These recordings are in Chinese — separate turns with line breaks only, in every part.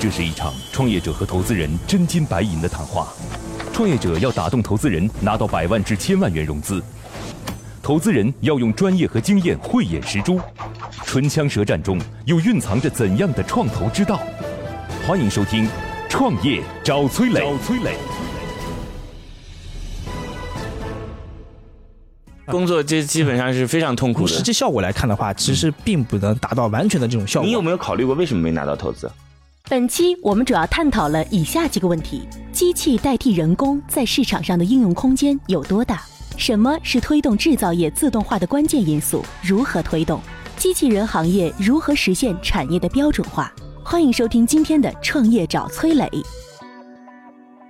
这是一场创业者和投资人真金白银的谈话。创业者要打动投资人，拿到百万至千万元融资；投资人要用专业和经验慧眼识珠。唇枪舌战中，又蕴藏着怎样的创投之道？欢迎收听《创业找崔磊》。找崔磊。
工作这基本上是非常痛苦的。
实际效果来看的话，其实并不能达到完全的这种效果。
你有没有考虑过为什么没拿到投资？
本期我们主要探讨了以下几个问题：机器代替人工在市场上的应用空间有多大？什么是推动制造业自动化的关键因素？如何推动机器人行业？如何实现产业的标准化？欢迎收听今天的创业找崔磊。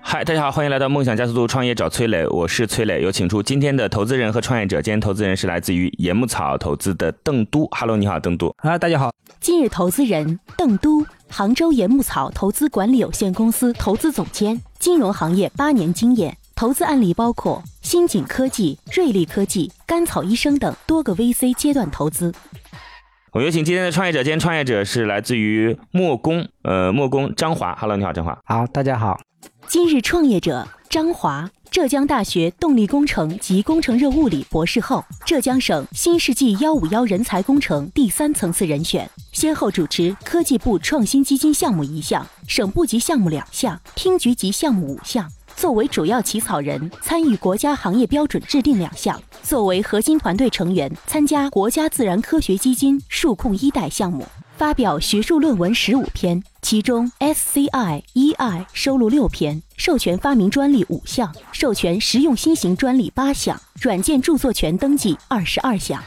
嗨，大家好，欢迎来到梦想加速度创业找崔磊，我是崔磊，有请出今天的投资人和创业者。今天投资人是来自于野木草投资的邓都。Hello，你好，邓都。
啊，大家好。
今日投资人邓都。杭州盐木草投资管理有限公司投资总监，金融行业八年经验，投资案例包括新景科技、瑞丽科技、甘草医生等多个 VC 阶段投资。
我有请今天的创业者，今天创业者是来自于墨工，呃，墨工张华。Hello，你好，张华。
好，大家好。
今日创业者张华。浙江大学动力工程及工程热物理博士后，浙江省新世纪幺五幺人才工程第三层次人选，先后主持科技部创新基金项目一项、省部级项目两项、厅局级项目五项。作为主要起草人，参与国家行业标准制定两项；作为核心团队成员，参加国家自然科学基金数控一代项目。发表学术论文十五篇，其中 SCI、EI 收录六篇，授权发明专利五项，授权实用新型专利八项，软件著作权登记二十二项。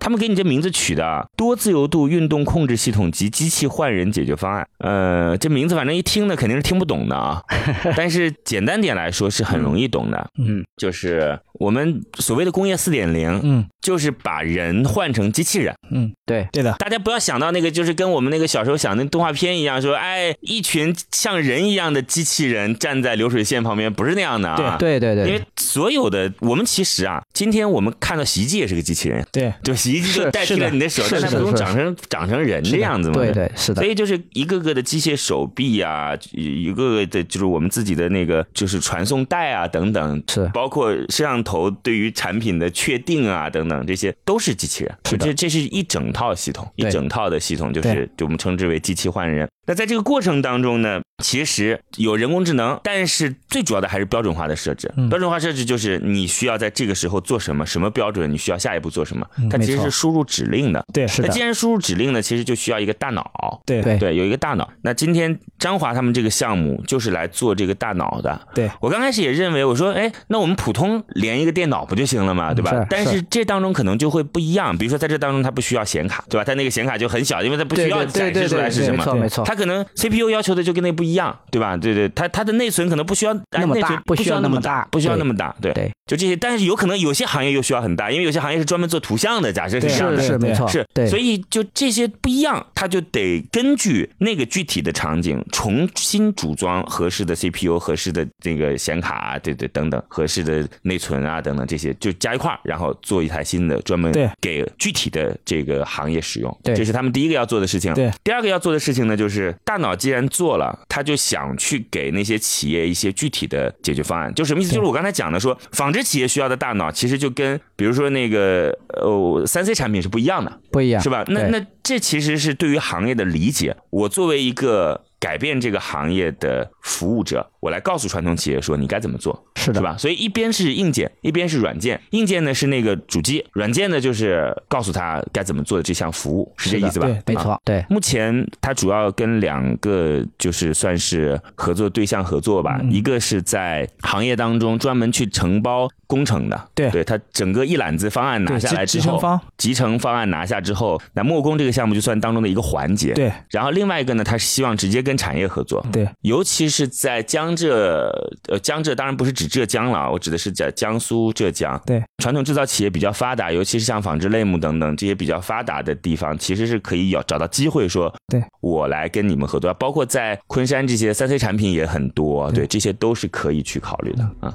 他们给你这名字取的多自由度运动控制系统及机器换人解决方案，呃，这名字反正一听呢肯定是听不懂的啊，但是简单点来说是很容易懂的，嗯，就是我们所谓的工业四点零，嗯，就是把人换成机器人，
嗯，对，
对的，
大家不要想到那个就是跟我们那个小时候想那动画片一样，说哎一群像人一样的机器人站在流水线旁边，不是那样的
啊，对对对，
因为所有的我们其实啊，今天我们看到洗衣机也是个机器人，
对，
就洗衣机就代替了你的手，但它不用长成长成人这样子嘛，
对对是的，
所以就是一个个的机械手臂啊，一个个的就是我们自己的那个就是传送带啊等等，
是。
包括摄像头对于产品的确定啊等等，这些都是机器人，
是
这这是一整套系统，一整套的系统就是就我们称之为机器换人。那在这个过程当中呢，其实有人工智能，但是最主要的还是标准化的设置。标准化设置就是你需要在这个时候做什么，什么标准，你需要下一步做什么。它其实是输入指令的。
对，是
的。那既然输入指令呢，其实就需要一个大脑。
对
对
对，有一个大脑。那今天张华他们这个项目就是来做这个大脑的。
对
我刚开始也认为，我说，哎，那我们普通连一个电脑不就行了嘛，对吧？但是这当中可能就会不一样。比如说在这当中，它不需要显卡，对吧？它那个显卡就很小，因为它不需要展示出来是什么。
没错没错。
它可能 CPU。要求的就跟那不一样，对吧？对对，它它的内存可能不需要
那么大，
不需要
那么大，
不需要那么大，
对
对，就这些。但是有可能有些行业又需要很大，因为有些行业是专门做图像的，假设是这样的，
是没错，
是。所以就这些不一样，它就得根据那个具体的场景重新组装合适的 CPU、合适的这个显卡，对对等等，合适的内存啊等等这些就加一块儿然后做一台新的专门给具体的这个行业使用。
对，
这是他们第一个要做的事情。
对，
第二个要做的事情呢，就是大脑既然做了，他就想去给那些企业一些具体的解决方案，就什么意思？就是我刚才讲的，说纺织企业需要的大脑，其实就跟比如说那个呃三 C 产品是不一样的，
不一样，
是吧？那那这其实是对于行业的理解。我作为一个。改变这个行业的服务者，我来告诉传统企业说你该怎么做，
是的，
是吧？所以一边是硬件，一边是软件。硬件呢是那个主机，软件呢就是告诉他该怎么做的这项服务，是这意思吧？
对，没错，对。
目前它主要跟两个就是算是合作对象合作吧，一个是在行业当中专门去承包工程的，
对，
对，它整个一揽子方案拿下来之后，集
成方，
集成方案拿下之后，那木工这个项目就算当中的一个环节，
对。
然后另外一个呢，他是希望直接跟产业合作，
对，
尤其是在江浙，呃，江浙当然不是指浙江了，我指的是在江苏、浙江，
对，
传统制造企业比较发达，尤其是像纺织类目等等这些比较发达的地方，其实是可以有找到机会说，
对。
我来跟你们合作，包括在昆山这些三 C 产品也很多，对，这些都是可以去考虑的啊。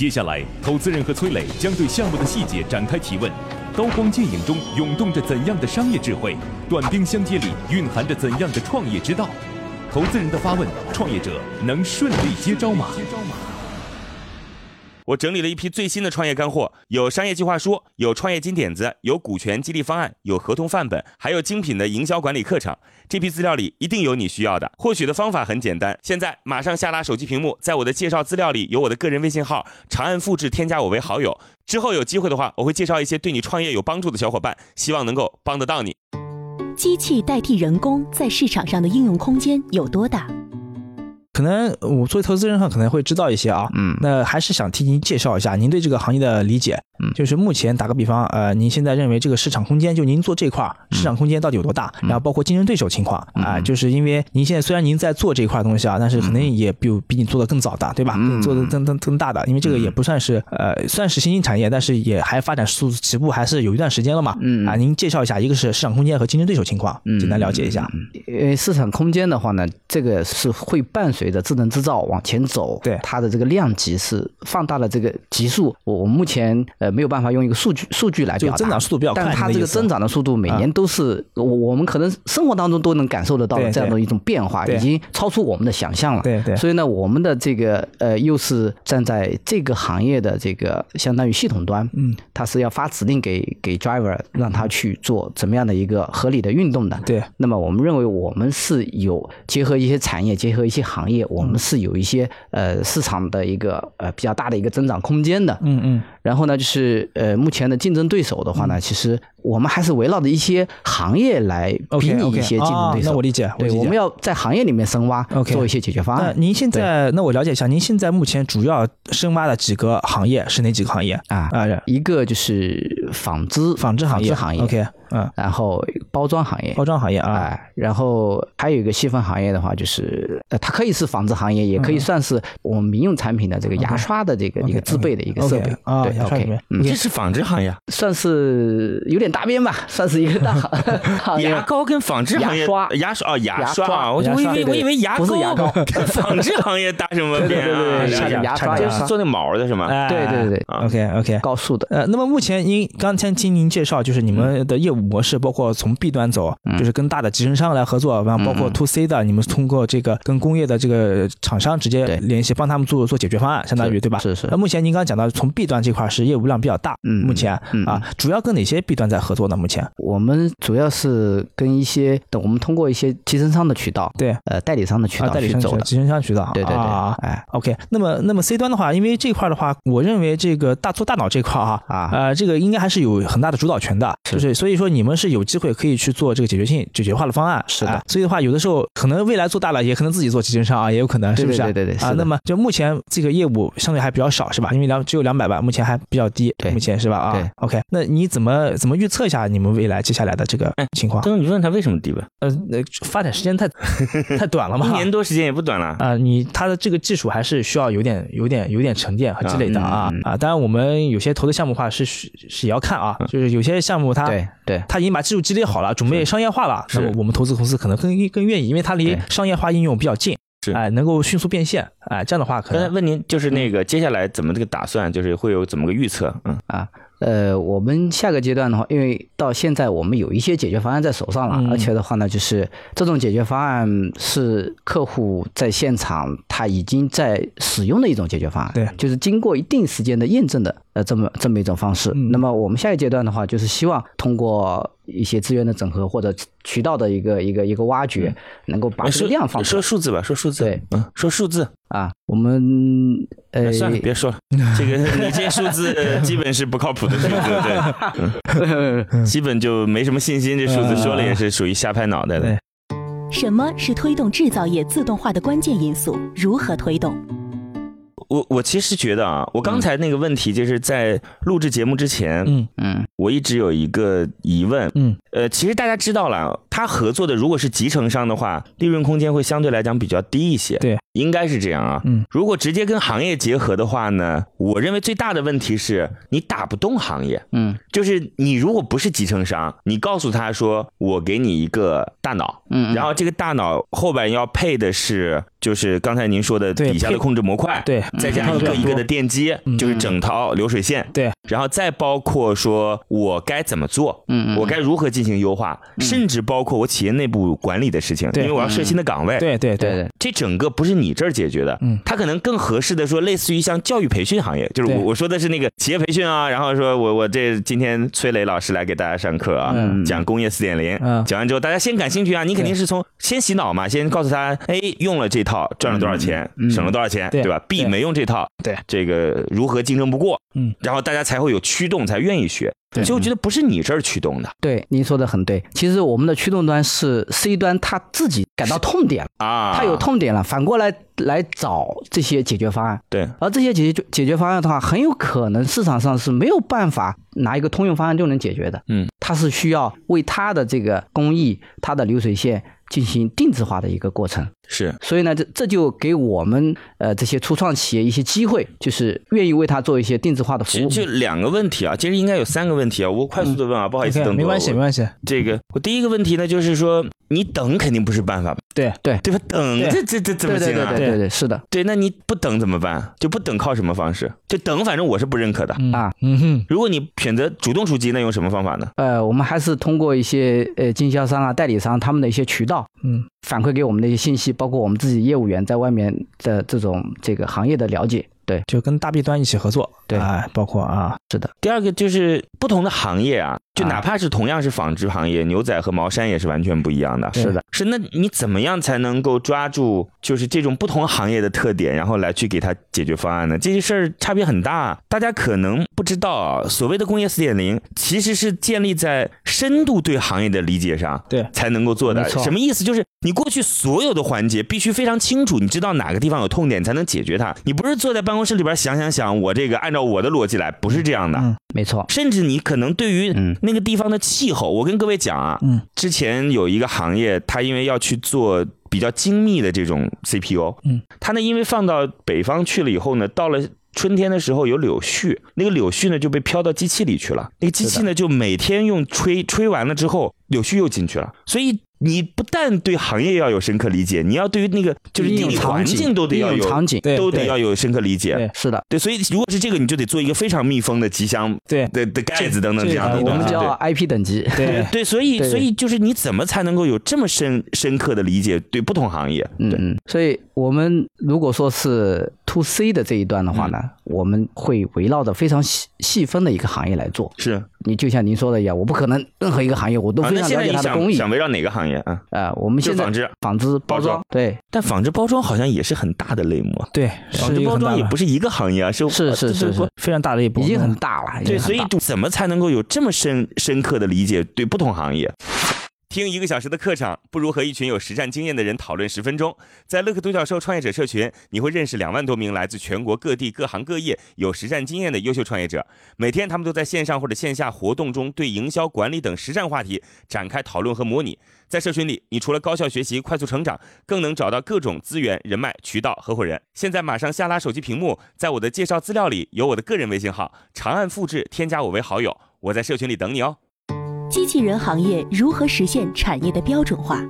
接下来，投资人和崔磊将对项目的细节展开提问。刀光剑影中涌动着怎样的商业智慧？短兵相接里蕴含着怎样的创业之道？投资人的发问，创业者能顺利接招吗？
接招吗我整理了一批最新的创业干货，有商业计划书，有创业金点子，有股权激励方案，有合同范本，还有精品的营销管理课程。这批资料里一定有你需要的。获取的方法很简单，现在马上下拉手机屏幕，在我的介绍资料里有我的个人微信号，长按复制添加我为好友。之后有机会的话，我会介绍一些对你创业有帮助的小伙伴，希望能够帮得到你。
机器代替人工在市场上的应用空间有多大？
可能我作为投资人的话，可能会知道一些啊。嗯，那还是想替您介绍一下您对这个行业的理解。嗯，就是目前打个比方，呃，您现在认为这个市场空间，就您做这块市场空间到底有多大？然后包括竞争对手情况啊，就是因为您现在虽然您在做这一块东西啊，但是可能也比比你做的更早的，对吧？做的更更更大的，因为这个也不算是呃算是新兴产业，但是也还发展速度起步还是有一段时间了嘛。嗯啊，您介绍一下，一个是市场空间和竞争对手情况，简单了解一下。
因为市场空间的话呢，这个是会伴随着智能制造往前走，
对
它的这个量级是放大了这个级数。我我目前呃没有办法用一个数。据数据来表达，
增长速度比较快，
但它这个增长的速度每年都是我我们可能生活当中都能感受得到的这样的一种变化，已经超出我们的想象了。
对对，
所以呢，我们的这个呃，又是站在这个行业的这个相当于系统端，嗯，它是要发指令给给 driver，让他去做怎么样的一个合理的运动的。
对，
那么我们认为我们是有结合一些产业，结合一些行业，我们是有一些呃市场的一个呃比较大的一个增长空间的。嗯嗯。然后呢，就是呃，目前的竞争对手的话呢，其实。我们还是围绕着一些行业来比拟一些竞争对手。
那我理解，
对，我们要在行业里面深挖，做一些解决方案。
那您现在，那我了解一下，您现在目前主要深挖的几个行业是哪几个行业
啊？啊，一个就是纺织，
纺织行业
行业。
OK，
嗯，然后包装行业，
包装行业啊，
然后还有一个细分行业的话，就是呃，它可以是纺织行业，也可以算是我们民用产品的这个牙刷的这个一个自备的一个设备
啊。对
，OK，
这是纺织行业，
算是有点。搭边吧，算是一个大行。
牙膏跟纺织行业，
牙刷，
牙刷哦，牙刷，我以为我以为牙膏
不是牙膏，
纺织行业搭什么边
啊？牙刷。
就是做那毛的是吗？
对对对
，OK OK，
高速的。
呃，那么目前您刚才听您介绍，就是你们的业务模式，包括从 B 端走，就是跟大的集成商来合作，然后包括 To C 的，你们通过这个跟工业的这个厂商直接联系，帮他们做做解决方案，相当于对吧？
是是。
那目前您刚刚讲到从 B 端这块是业务量比较大，嗯，目前啊，主要跟哪些 B 端在合作呢？目前？
我们主要是跟一些，等我们通过一些集成商的渠道，
对，
呃，代理商的渠道
去走的，集成商渠道，
对对对，
哎，OK，那么那么 C 端的话，因为这块的话，我认为这个大做大脑这块啊，啊，呃，这个应该还是有很大的主导权的，就是。所以说你们是有机会可以去做这个解决性解决化的方案，
是的，
所以的话，有的时候可能未来做大了，也可能自己做集成商啊，也有可能，是不是？
对对对，
啊，那么就目前这个业务相对还比较少，是吧？因为两只有两百万，目前还比较低，
对，
目前是吧？啊，OK，那你怎么怎么预测一下你们未来接下来的这个？情况，
刚刚你问他为什么低吧？
呃，发展时间太 太短了嘛，
一年多时间也不短了
啊。你他的这个技术还是需要有点、有点、有点沉淀和积累的啊啊。当然，我们有些投的项目的话是是也要看啊，就是有些项目它
对对，
他已经把技术积累好了，准备商业化了，那么我们投资公司可能更更愿意，因为它离商业化应用比较近，
是
哎，能够迅速变现，哎，这样的话可能。
刚才问您就是那个接下来怎么这个打算，就是会有怎么个预测？嗯
啊。呃，我们下个阶段的话，因为到现在我们有一些解决方案在手上了，而且的话呢，就是这种解决方案是客户在现场他已经在使用的一种解决方案，
对，
就是经过一定时间的验证的，呃，这么这么一种方式。那么我们下一阶段的话，就是希望通过一些资源的整合或者渠道的一个一个一个挖掘，能够把这个量放
说数字吧，说数字，
对，
嗯，说数字
啊，我们呃，
算了，别说了，这个你这数字基本是不靠谱的。数字对，基本就没什么信心。这数字说了也是属于瞎拍脑袋的。
什么是推动制造业自动化的关键因素？如何推动？
我我其实觉得啊，我刚才那个问题就是在录制节目之前，嗯。嗯，我一直有一个疑问，嗯。呃，其实大家知道了，他合作的如果是集成商的话，利润空间会相对来讲比较低一些，
对，
应该是这样啊。嗯，如果直接跟行业结合的话呢，我认为最大的问题是你打不动行业，嗯，就是你如果不是集成商，你告诉他说我给你一个大脑，嗯，然后这个大脑后边要配的是就是刚才您说的底下的控制模块，
对。
再加一个一个的电机，就是整套流水线。
对，
然后再包括说我该怎么做，嗯，我该如何进行优化，甚至包括我企业内部管理的事情，因为我要设新的岗位。
对对
对。对，
这整个不是你这儿解决的，嗯，它可能更合适的说，类似于像教育培训行业，就是我我说的是那个企业培训啊，然后说我我这今天崔磊老师来给大家上课啊，讲工业四点零，讲完之后大家先感兴趣啊，你肯定是从先洗脑嘛，先告诉他哎用了这套赚了多少钱，省了多少钱，对吧？B 没用这套，
对，
这个如何竞争不过？嗯，然后大家才会有驱动，才愿意学。所以我觉得不是你这儿驱动的。
对，您说的很对。其实我们的驱动端是 C 端，他自己感到痛点啊，他有痛点了，反过来来找这些解决方案。
对，
而这些解决解决方案的话，很有可能市场上是没有办法拿一个通用方案就能解决的。嗯，它是需要为它的这个工艺、它的流水线。进行定制化的一个过程
是，
所以呢，这这就给我们呃这些初创企业一些机会，就是愿意为他做一些定制化的服务。
就两个问题啊，其实应该有三个问题啊，我快速的问啊，不好意思，等
没关系，没关系。
这个我第一个问题呢，就是说你等肯定不是办法吧，
对
对
对吧？等这这这怎么行
啊？对对对，是的，
对，那你不等怎么办？就不等靠什么方式？就等，反正我是不认可的啊。嗯哼，如果你选择主动出击，那用什么方法呢？
呃，我们还是通过一些呃经销商啊、代理商他们的一些渠道，嗯。反馈给我们的一些信息，包括我们自己业务员在外面的这种这个行业的了解。对，
就跟大弊端一起合作，
对，
包括啊，
是的。
第二个就是不同的行业啊，就哪怕是同样是纺织行业，牛仔和毛衫也是完全不一样的。
是的，
是那你怎么样才能够抓住就是这种不同行业的特点，然后来去给他解决方案呢？这些事儿差别很大，大家可能不知道啊。所谓的工业四点零，其实是建立在深度对行业的理解上，
对，
才能够做的。什么意思？就是你过去所有的环节必须非常清楚，你知道哪个地方有痛点，才能解决它。你不是坐在办公室里边想想想。我这个按照我的逻辑来，不是这样的，
嗯，没错。
甚至你可能对于那个地方的气候，我跟各位讲啊，嗯，之前有一个行业，它因为要去做比较精密的这种 CPU，嗯，它呢因为放到北方去了以后呢，到了春天的时候有柳絮，那个柳絮呢就被飘到机器里去了，那个机器呢就每天用吹吹完了之后，柳絮又进去了，所以。你不但对行业要有深刻理解，你要对于那个就是地理环境都得要有
场景，
都得要有深刻理解。
是的，
对，所以如果是这个，你就得做一个非常密封的机箱，
对
的的盖子等等这样的
我们叫 IP 等级。
对
对，所以所以就是你怎么才能够有这么深深刻的理解对不同行业？
嗯，所以我们如果说是 To C 的这一段的话呢，我们会围绕着非常细细分的一个行业来做。
是
你就像您说的一样，我不可能任何一个行业我都非常了解它的工艺。
想围绕哪个行业？啊
啊，我们现在
纺织、
纺织包装，对，
但纺织包装好像也是很大的类目。
对，
纺织包装也不是一个行业啊，
是是是是
非常大的一部，
已经很大了。
对，所以怎么才能够有这么深深刻的理解对不同行业？听一个小时的课程，不如和一群有实战经验的人讨论十分钟。在乐客独角兽创业者社群，你会认识两万多名来自全国各地各行各业有实战经验的优秀创业者。每天，他们都在线上或者线下活动中，对营销管理等实战话题展开讨论和模拟。在社群里，你除了高效学习、快速成长，更能找到各种资源、人脉、渠道、合伙人。现在马上下拉手机屏幕，在我的介绍资料里有我的个人微信号，长按复制，添加我为好友。我在社群里等你哦。
机器人行业如何实现产业的标准化？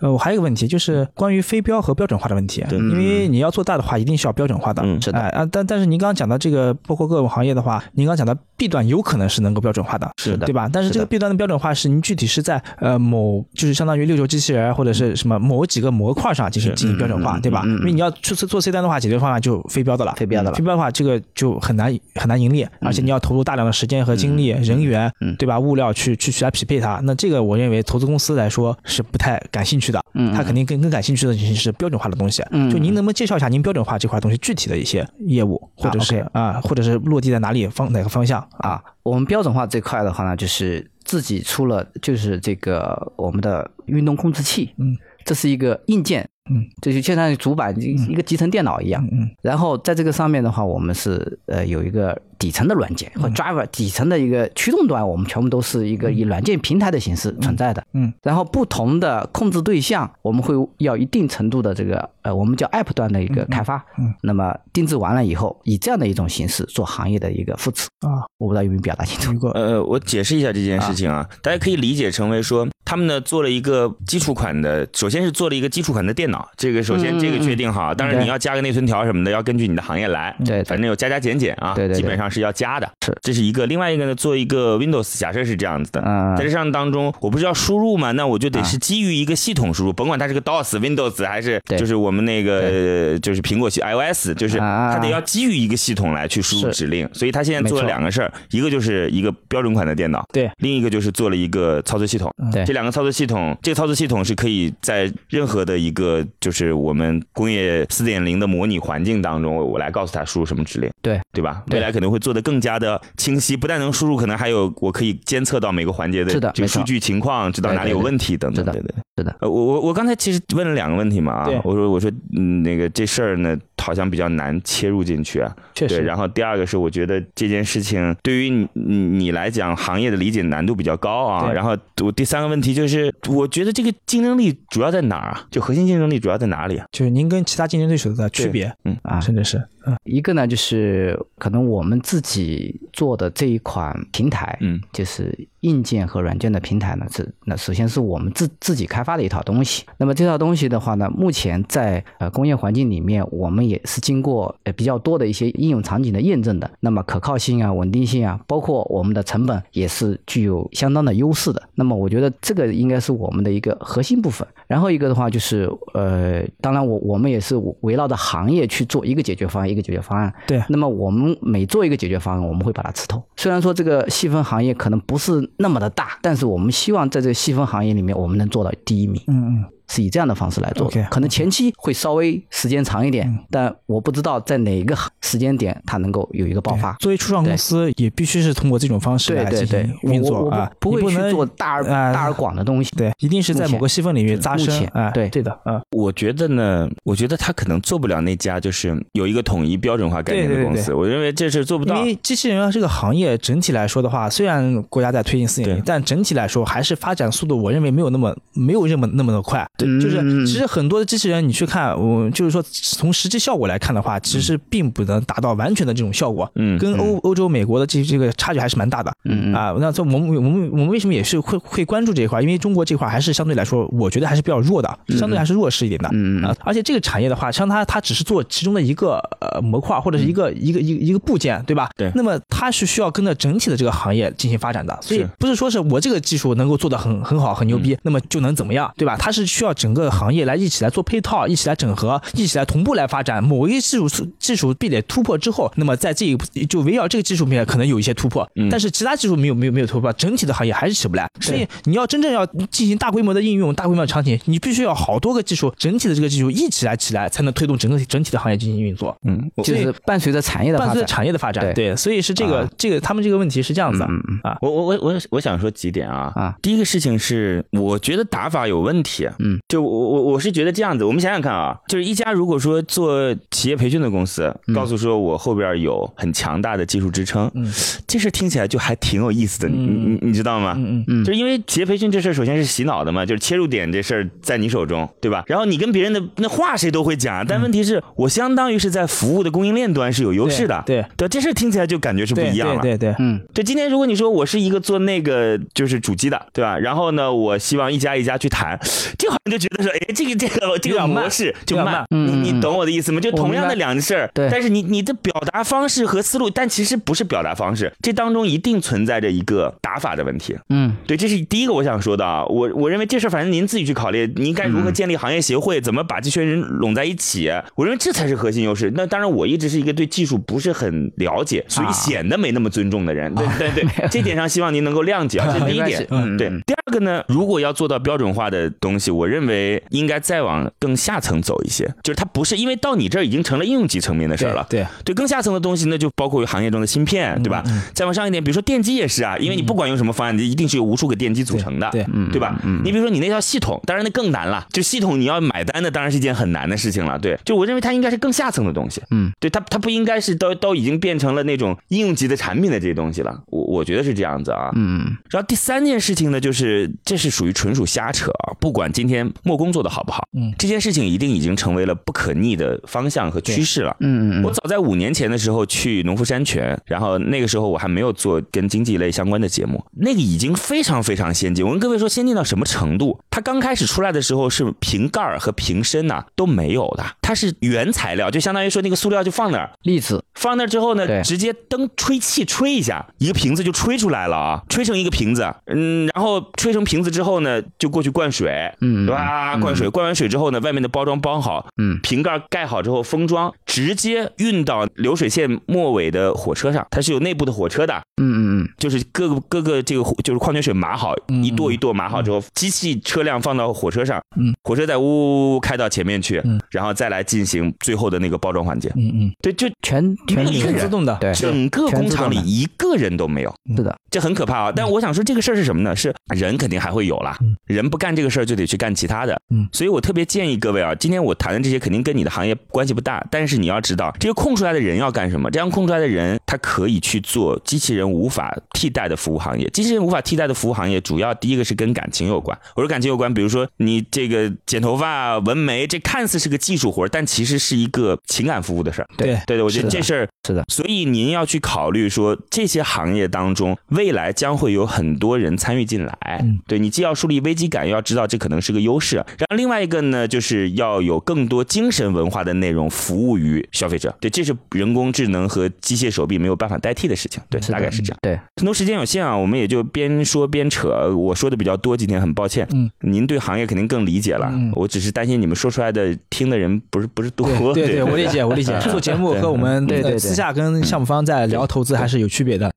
呃，我还有一个问题，就是关于非标和标准化的问题。
对，
因为你要做大的话，一定是要标准化的。
嗯，是的。
哎啊，但但是您刚刚讲的这个，包括各种行业的话，您刚刚讲的 B 端有可能是能够标准化的，
是的，
对吧？但是这个 B 端的标准化是您具体是在呃某，就是相当于六轴机器人或者是什么某几个模块上进行进行标准化，对吧？因为你要去做 C 端的话，解决方案就非标的了，
非标的了。
非标的话，这个就很难很难盈利，而且你要投入大量的时间和精力、人员，对吧？物料去去去来匹配它，那这个我认为投资公司来说是不太感兴趣的。嗯，他肯定。更更感兴趣的其是标准化的东西，嗯，就您能不能介绍一下您标准化这块东西具体的一些业务，或者是啊，或者是落地在哪里方哪个方向
啊？我们标准化这块的话呢，就是自己出了就是这个我们的运动控制器，嗯，这是一个硬件，嗯，这就相当于主板一个集成电脑一样，嗯，然后在这个上面的话，我们是呃有一个底层的软件和 driver 底层的一个驱动端，我们全部都是一个以软件平台的形式存在的。嗯，然后不同的控制对象，我们会要一定程度的这个呃，我们叫 app 端的一个开发。嗯，那么定制完了以后，以这样的一种形式做行业的一个扶持啊，我不知道有没有表达清楚。
呃，我解释一下这件事情啊，大家可以理解成为说，他们呢做了一个基础款的，首先是做了一个基础款的电脑，这个首先这个确定好，当然你要加个内存条什么的，要根据你的行业来。
对，
反正有加加减减啊，
对对，
基本上是要加的。
是，
这是一个。另外一个呢，做一个 Windows，假设是这样子的，在这上当中，我不是要输入吗，那我就得是基于一个系统输入，甭管它是个 DOS、Windows 还是就是我们那个就是苹果系 iOS，就是它得要基于一个系统来去输入指令。所以它现在做了两个事儿，一个就是一个标准款的电脑，
对，
另一个就是做了一个操作系统。
对，
这两个操作系统，这个操作系统是可以在任何的一个就是我们工业四点零的模拟环境当中，我来告诉他输入什么指令。
对，
对吧？未来可能会做得更加的清晰，不但能输入，可能还有我可以监测到每个环节的这个数据情况，知道哪里有问题等等。对对，
是的。
呃，我我我刚才其实问了两个问题嘛啊，我说我说嗯那个这事儿呢。好像比较难切入进去啊，
确实。
然后第二个是，我觉得这件事情对于你你来讲，行业的理解难度比较高啊。然后我第三个问题就是，我觉得这个竞争力主要在哪儿啊？就核心竞争力主要在哪里啊？
就是您跟其他竞争对手的区别，嗯啊，甚至是，嗯，
一个呢就是可能我们自己做的这一款平台，嗯，就是硬件和软件的平台呢，是那首先是我们自自己开发的一套东西。那么这套东西的话呢，目前在呃工业环境里面，我们也是经过呃比较多的一些应用场景的验证的，那么可靠性啊、稳定性啊，包括我们的成本也是具有相当的优势的。那么我觉得这个应该是我们的一个核心部分。然后一个的话就是，呃，当然我我们也是围绕着行业去做一个解决方案，一个解决方案。
对。
那么我们每做一个解决方案，我们会把它吃透。虽然说这个细分行业可能不是那么的大，但是我们希望在这个细分行业里面，我们能做到第一名。嗯嗯。是以这样的方式来做，可能前期会稍微时间长一点，但我不知道在哪个时间点它能够有一个爆发。
作为初创公司，也必须是通过这种方式来进行运作啊，
不会去做大而大而广的东西。
对，一定是在某个细分领域扎深。啊，
对
对的。啊，
我觉得呢，我觉得他可能做不了那家就是有一个统一标准化概念的公司。我认为这是做不到。
因为机器人这个行业整体来说的话，虽然国家在推进四点零，但整体来说还是发展速度，我认为没有那么没有那么那么的快。对，就是。其实很多的机器人，你去看，我就是说，从实际效果来看的话，其实并不能达到完全的这种效果。嗯，跟欧欧洲、美国的这这个差距还是蛮大的。嗯啊，那这我们我们我们为什么也是会会关注这一块？因为中国这块还是相对来说，我觉得还是比较弱的，相对还是弱势一点的。嗯啊，而且这个产业的话，像它它只是做其中的一个呃模块或者是一个一个一一个部件，对吧？
对。
那么它是需要跟着整体的这个行业进行发展的，所以不是说是我这个技术能够做的很很好很牛逼，那么就能怎么样，对吧？它是需要整个行业来一起来做配套。一起来整合，一起来同步来发展。某一个技术技术壁垒突破之后，那么在这一就围绕这个技术面可能有一些突破，但是其他技术没有没有没有突破，整体的行业还是起不来。所以你要真正要进行大规模的应用、大规模的场景，你必须要好多个技术，整体的这个技术一起来起来，才能推动整个整体的行业进行运作。
嗯，就是伴随着产业的
伴随着产业的发展。对，所以是这个这个他们这个问题是这样子啊。
我我我我我想说几点啊啊，第一个事情是我觉得打法有问题。嗯，就我我我是觉得这样子，我们想想看。啊，就是一家如果说做企业培训的公司，告诉说我后边有很强大的技术支撑，嗯，这事听起来就还挺有意思的，你你你知道吗？嗯嗯嗯，就因为企业培训这事儿首先是洗脑的嘛，就是切入点这事儿在你手中，对吧？然后你跟别人的那话谁都会讲，但问题是我相当于是在服务的供应链端是有优势的，
对
对，这事听起来就感觉是不一样
了，对对，
嗯，对。今天如果你说我是一个做那个就是主机的，对吧？然后呢，我希望一家一家去谈，这好像就觉得说，哎，这个这个这个模式。就慢，你你懂我的意思吗？就同样的两件事儿，但是你你的表达方式和思路，但其实不是表达方式，这当中一定存在着一个打法的问题。嗯，对，这是第一个我想说的啊。我我认为这事儿反正您自己去考虑，您该如何建立行业协会，怎么把这群人拢在一起，我认为这才是核心优势。那当然，我一直是一个对技术不是很了解，所以显得没那么尊重的人。对对对，这点上希望您能够谅解。这是第一点。嗯，对。第二个呢，如果要做到标准化的东西，我认认为应该再往更下层走一些，就是它不是因为到你这儿已经成了应用级层面的事儿了。
对
对，更下层的东西，那就包括行业中的芯片，对吧？再往上一点，比如说电机也是啊，因为你不管用什么方案，你一定是由无数个电机组成的，
对，
对吧？你比如说你那套系统，当然那更难了，就系统你要买单的，当然是一件很难的事情了。对，就我认为它应该是更下层的东西。嗯，对，它它不应该是都都已经变成了那种应用级的产品的这些东西了。我我觉得是这样子啊。嗯，然后第三件事情呢，就是这是属于纯属瞎扯啊，不管今天墨工做的好不好，嗯，这件事情一定已经成为了不可逆的方向和趋势了。嗯嗯，我早在五年前的时候去农夫山泉，然后那个时候我还没有做跟经济类相关的节目，那个已经非常非常先进。我跟各位说，先进到什么程度？它刚开始出来的时候是瓶盖和瓶身呐都没有的，它是原材料，就相当于说那个塑料就放那儿，
粒子
放那儿之后呢，直接灯吹气吹一下，一个瓶子就吹出来了啊，吹成一个瓶子，嗯，然后吹成瓶子之后呢，就过去灌水，嗯，对吧？灌水，灌完水之后呢，外面的包装包好，嗯，瓶盖盖好之后封装，直接运到流水线末尾的火车上，它是有内部的火车的，嗯嗯嗯，就是各个各个这个就是矿泉水码好，一垛一垛码好之后，机器车辆放到火车上，嗯，火车再呜呜呜开到前面去，嗯，然后再来进行最后的那个包装环节，嗯嗯，对，就
全全
自动的，
对，
整个工厂里一个人都没有，
是的，
这很可怕啊。但我想说这个事儿是什么呢？是人肯定还会有啦，人不干这个事儿就得去干其他的，嗯，所以我特别建议各位啊，今天我谈的这些肯定跟你的行业关系不大，但是你要知道，这个空出来的人要干什么？这样空出来的人，他可以去做机器人无法替代的服务行业。机器人无法替代的服务行业，主要第一个是跟感情有关。我说感情有关，比如说你这个剪头发、纹眉，这看似是个技术活，但其实是一个情感服务的事儿。
对
对对，我觉得这事儿
是的。
所以您要去考虑说，这些行业当中，未来将会有很多人参与进来。对你既要树立危机感，又要知道这可能是个优势。然后另外一个呢，就是要有更多精神文化的内容服务于消费者。对，这是人工智能和机械手臂没有办法代替的事情。对，大概是这样。
对，
很多时间有限啊，我们也就边说边扯。我说的比较多，今天很抱歉。嗯，您对行业肯定更理解了。嗯，我只是担心你们说出来的听的人不是不是多。
对对，我理解我理解。做节目和我们对对私下跟项目方在聊投资还是有区别的。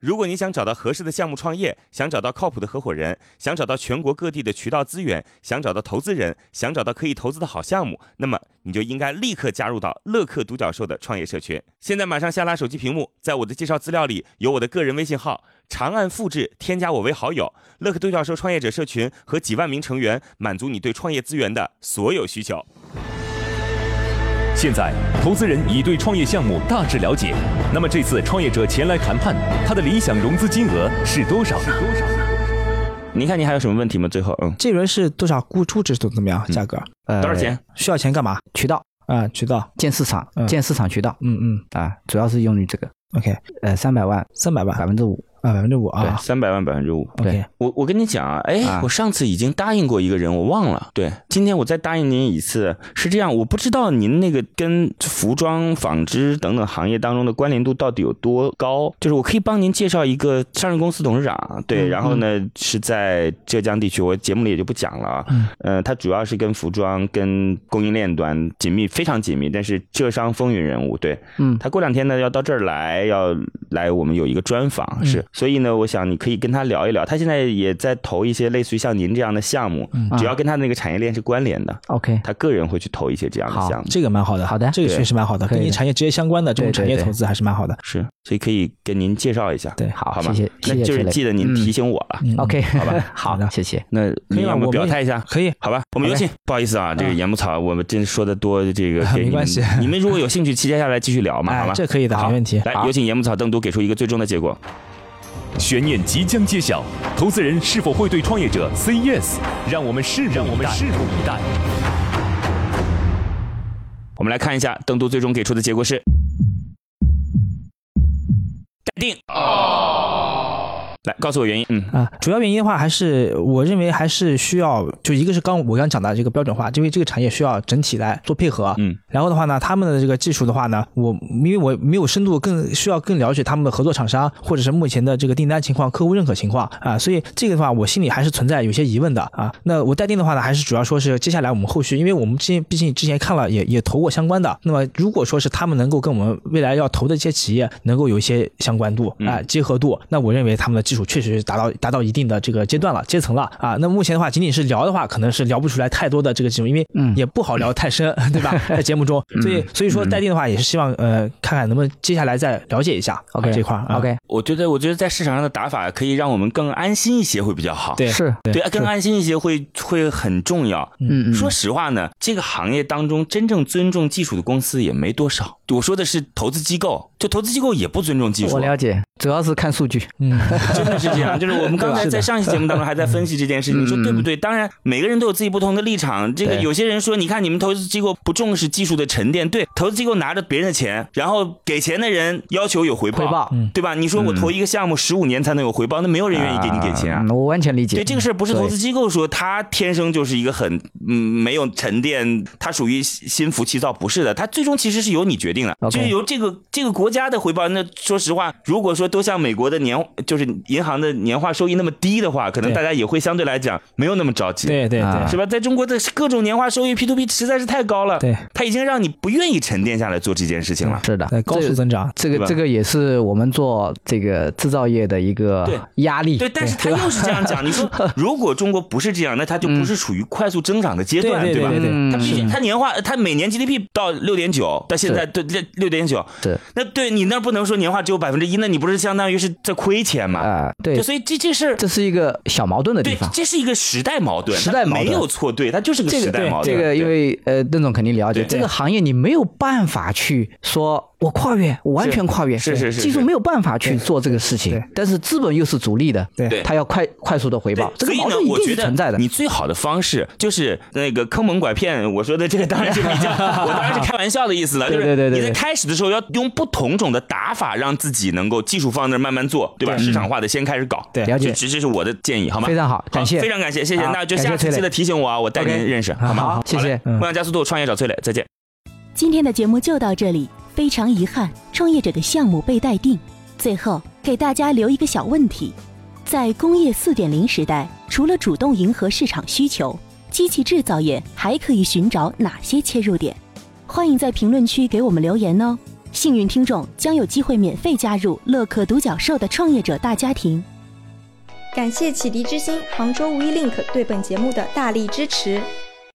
如果你想找到合适的项目创业，想找到靠谱的合伙人，想找到全国各地的渠道资源，想找到投资人，想找到可以投资的好项目，那么你就应该立刻加入到乐客独角兽的创业社群。现在马上下拉手机屏幕，在我的介绍资料里有我的个人微信号，长按复制，添加我为好友。乐客独角兽创业者社群和几万名成员，满足你对创业资源的所有需求。现在，投资人已对创业项目大致了解。那么这次创业者前来谈判，他的理想融资金额是多少？是多少？
您看，您还有什么问题吗？最后，嗯，
这轮是多少？估估值怎怎么样？价格？
多少钱？
需要钱干嘛？
渠道
啊，渠道
建市场，建市场渠道。嗯嗯啊，主要是用于这个。
OK，
呃，三百万，
三百万，
百分之五。
啊，百分之五啊，
三百万百分之五。
对，
我我跟你讲啊，哎，我上次已经答应过一个人，我忘了。对，今天我再答应您一次。是这样，我不知道您那个跟服装、纺织等等行业当中的关联度到底有多高。就是我可以帮您介绍一个上市公司董事长，对，然后呢是在浙江地区，我节目里也就不讲了。嗯，呃，他主要是跟服装、跟供应链端紧密，非常紧密。但是浙商风云人物，对，嗯，他过两天呢要到这儿来，要来我们有一个专访，是，所以呢，我想你可以跟他聊一聊。他现在也在投一些类似于像您这样的项目，只要跟他那个产业链是关联的
，OK，
他个人会去投一些这样的项目。
这个蛮好的，
好的，
这个确实蛮好的，跟您产业直接相关的这种产业投资还是蛮好的。
是，所以可以跟您介绍一下。
对，
好，谢谢，
那就是记得您提醒我了。
OK，
好吧，
好的，谢谢。
那您让我们表态一下？
可以，
好吧，我们有请。不好意思啊，这个严木草，我们真说的多，这个
没关系。
你们如果有兴趣，接下来继续聊嘛，好吧？
这可以的，没问题。
来，有请严木草邓都给出一个最终的结果。
悬念即将揭晓，投资人是否会对创业者 say yes？让我们拭目以待。
我们来看一下邓都最终给出的结果是告诉我原因，嗯
啊，主要原因的话，还是我认为还是需要，就一个是刚我刚讲的这个标准化，因为这个产业需要整体来做配合，嗯，然后的话呢，他们的这个技术的话呢，我因为我没有深度，更需要更了解他们的合作厂商或者是目前的这个订单情况、客户认可情况啊，所以这个的话，我心里还是存在有些疑问的啊。那我待定的话呢，还是主要说是接下来我们后续，因为我们之前毕竟之前看了也也投过相关的，那么如果说是他们能够跟我们未来要投的一些企业能够有一些相关度啊结合度，那我认为他们的。基础确实达到达到一定的这个阶段了阶层了啊。那目前的话，仅仅是聊的话，可能是聊不出来太多的这个技术，因为也不好聊太深，对吧？在节目中，所以所以说待定的话，也是希望呃看看能不能接下来再了解一下 OK 这块
OK。
我觉得我觉得在市场上的打法可以让我们更安心一些，会比较好。
对，
是
对，更安心一些会会很重要。嗯，说实话呢，这个行业当中真正尊重技术的公司也没多少。我说的是投资机构，就投资机构也不尊重技术。
我了解，主要是看数据。
嗯，真的是这样。就是我们刚才在上一期节目当中还在分析这件事情，你说对不对？当然，每个人都有自己不同的立场。这个有些人说，你看你们投资机构不重视技术的沉淀，对，投资机构拿着别人的钱，然后给钱的人要求有回报，回报对吧？你说我投一个项目十五年才能有回报，那没有人愿意给你给钱啊。
我完全理解。
对这个事儿，不是投资机构说他天生就是一个很嗯没有沉淀，他属于心浮气躁，不是的，他最终其实是由你决定的，就是由这。这个这个国家的回报，那说实话，如果说都像美国的年，就是银行的年化收益那么低的话，可能大家也会相对来讲没有那么着急，
对对对，
是吧？在中国的各种年化收益 P to P 实在是太高了，
对，
他已经让你不愿意沉淀下来做这件事情了。
是的，
高速增长，
这个这个也是我们做这个制造业的一个压力。
对，但是他又是这样讲，你说 如果中国不是这样，那它就不是处于快速增长的阶段，
对
吧？
对对，
他毕竟他年化，它每年 GDP 到六点九，到现在都六六点九，
对，
那对。你那不能说年化只有百分之一，那你不是相当于是在亏钱吗？
啊，对，
所以这这是
这是一个小矛盾的地方，
这是一个时代矛盾，
时代矛盾
没有错对，它就是个时代矛
盾。这个因为呃，邓总肯定了解，这个行业你没有办法去说。我跨越，我完全跨越，
是是是，
技术没有办法去做这个事情，但是资本又是主力的，
对，
他要快快速的回报，这个矛盾一定是存在的。
你最好的方式就是那个坑蒙拐骗，我说的这个当然是比较，我当然是开玩笑的意思了，就是你在开始的时候要用不同种的打法，让自己能够技术放那慢慢做，对吧？市场化的先开始搞，
对，
了解，
这这是我的建议，好吗？
非常好，感谢，
非常感谢，谢谢，那就下次记得提醒我啊，我带您认识，好吗？
好，谢谢，
梦想加速度，创业找崔磊，再见。
今天的节目就到这里。非常遗憾，创业者的项目被待定。最后给大家留一个小问题：在工业四点零时代，除了主动迎合市场需求，机器制造业还可以寻找哪些切入点？欢迎在评论区给我们留言哦！幸运听众将有机会免费加入乐客独角兽的创业者大家庭。
感谢启迪之星、杭州无一 link 对本节目的大力支持。